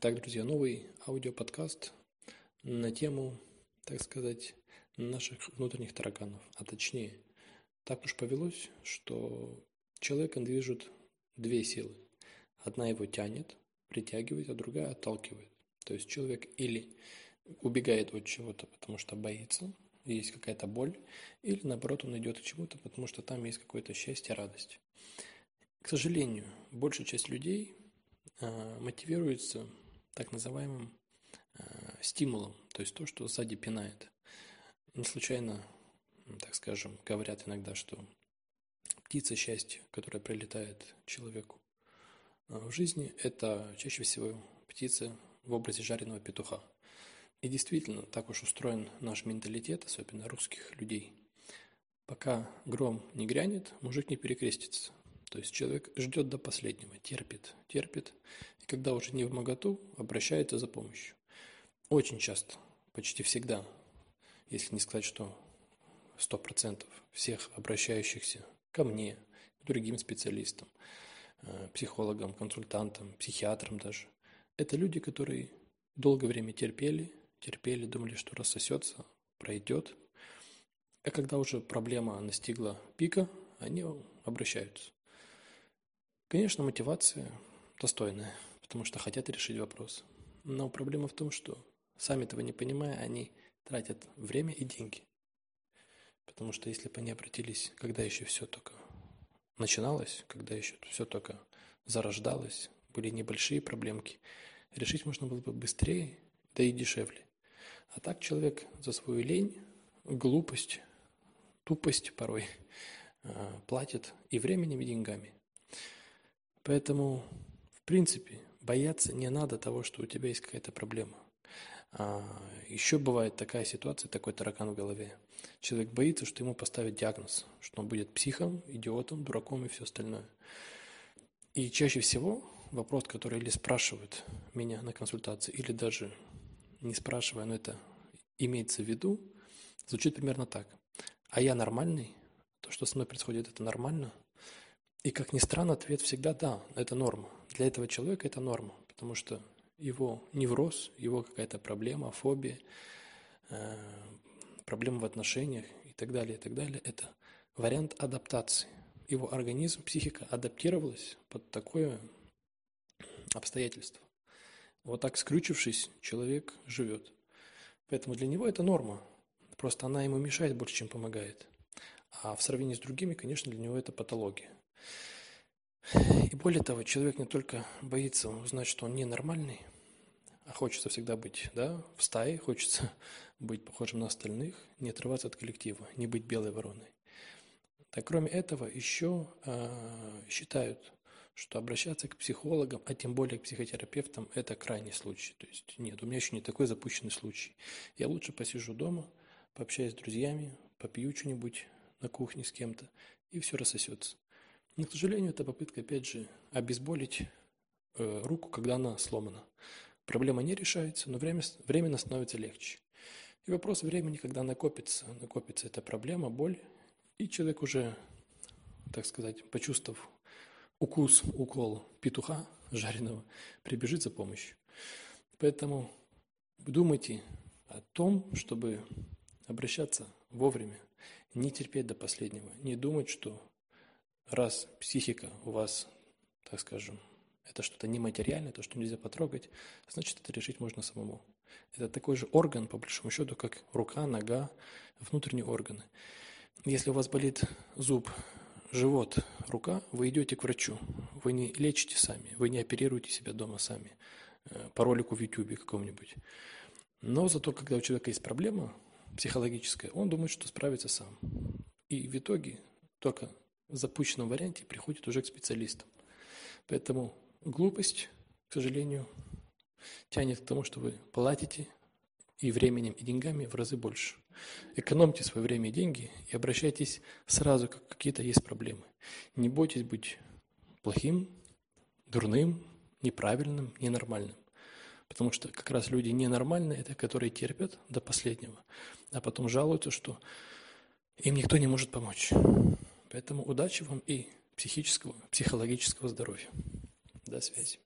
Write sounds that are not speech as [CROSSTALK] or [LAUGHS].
Итак, друзья, новый аудиоподкаст на тему, так сказать, наших внутренних тараканов. А точнее, так уж повелось, что человеком движут две силы. Одна его тянет, притягивает, а другая отталкивает. То есть человек или убегает от чего-то, потому что боится, есть какая-то боль, или наоборот он идет к чему-то, потому что там есть какое-то счастье, радость. К сожалению, большая часть людей Э, мотивируется так называемым э, стимулом, то есть то, что сзади пинает. Не случайно, так скажем, говорят иногда, что птица счастья, которая прилетает человеку э, в жизни, это чаще всего птица в образе жареного петуха. И действительно, так уж устроен наш менталитет, особенно русских людей. Пока гром не грянет, мужик не перекрестится. То есть человек ждет до последнего, терпит, терпит, и когда уже не в моготу, обращается за помощью. Очень часто, почти всегда, если не сказать, что сто процентов всех обращающихся ко мне, к другим специалистам, э, психологам, консультантам, психиатрам даже, это люди, которые долгое время терпели, терпели, думали, что рассосется, пройдет. А когда уже проблема настигла пика, они обращаются. Конечно, мотивация достойная, потому что хотят решить вопрос. Но проблема в том, что сами этого не понимая, они тратят время и деньги. Потому что если бы они обратились, когда еще все только начиналось, когда еще все только зарождалось, были небольшие проблемки, решить можно было бы быстрее, да и дешевле. А так человек за свою лень, глупость, тупость порой э, платит и временем, и деньгами. Поэтому, в принципе, бояться не надо того, что у тебя есть какая-то проблема. А еще бывает такая ситуация, такой таракан в голове. Человек боится, что ему поставят диагноз, что он будет психом, идиотом, дураком и все остальное. И чаще всего вопрос, который или спрашивают меня на консультации, или даже не спрашивая, но это имеется в виду, звучит примерно так. А я нормальный? То, что со мной происходит, это нормально? И, как ни странно, ответ всегда «да», это норма. Для этого человека это норма, потому что его невроз, его какая-то проблема, фобия, э, проблема в отношениях и так далее, и так далее – это вариант адаптации. Его организм, психика адаптировалась под такое обстоятельство. Вот так скрючившись, человек живет. Поэтому для него это норма. Просто она ему мешает больше, чем помогает. А в сравнении с другими, конечно, для него это патология. И более того, человек не только боится узнать, что он ненормальный, а хочется всегда быть да, в стае, хочется [LAUGHS] быть похожим на остальных, не отрываться от коллектива, не быть белой вороной. Так кроме этого, еще э, считают, что обращаться к психологам, а тем более к психотерапевтам, это крайний случай. То есть нет, у меня еще не такой запущенный случай. Я лучше посижу дома, пообщаюсь с друзьями, попью что-нибудь на кухне с кем-то, и все рассосется. Но, к сожалению, это попытка, опять же, обезболить э, руку, когда она сломана. Проблема не решается, но время, временно становится легче. И вопрос времени, когда накопится, накопится эта проблема, боль, и человек уже, так сказать, почувствовав укус, укол петуха жареного, прибежит за помощью. Поэтому думайте о том, чтобы обращаться вовремя, не терпеть до последнего, не думать, что раз психика у вас, так скажем, это что-то нематериальное, то, что нельзя потрогать, значит, это решить можно самому. Это такой же орган, по большому счету, как рука, нога, внутренние органы. Если у вас болит зуб, живот, рука, вы идете к врачу. Вы не лечите сами, вы не оперируете себя дома сами э, по ролику в YouTube каком-нибудь. Но зато, когда у человека есть проблема психологическая, он думает, что справится сам. И в итоге только запущенном варианте приходит уже к специалистам. Поэтому глупость, к сожалению, тянет к тому, что вы платите и временем, и деньгами в разы больше. Экономьте свое время и деньги и обращайтесь сразу, как какие-то есть проблемы. Не бойтесь быть плохим, дурным, неправильным, ненормальным. Потому что как раз люди ненормальные, это которые терпят до последнего, а потом жалуются, что им никто не может помочь. Поэтому удачи вам и психического, психологического здоровья. До связи.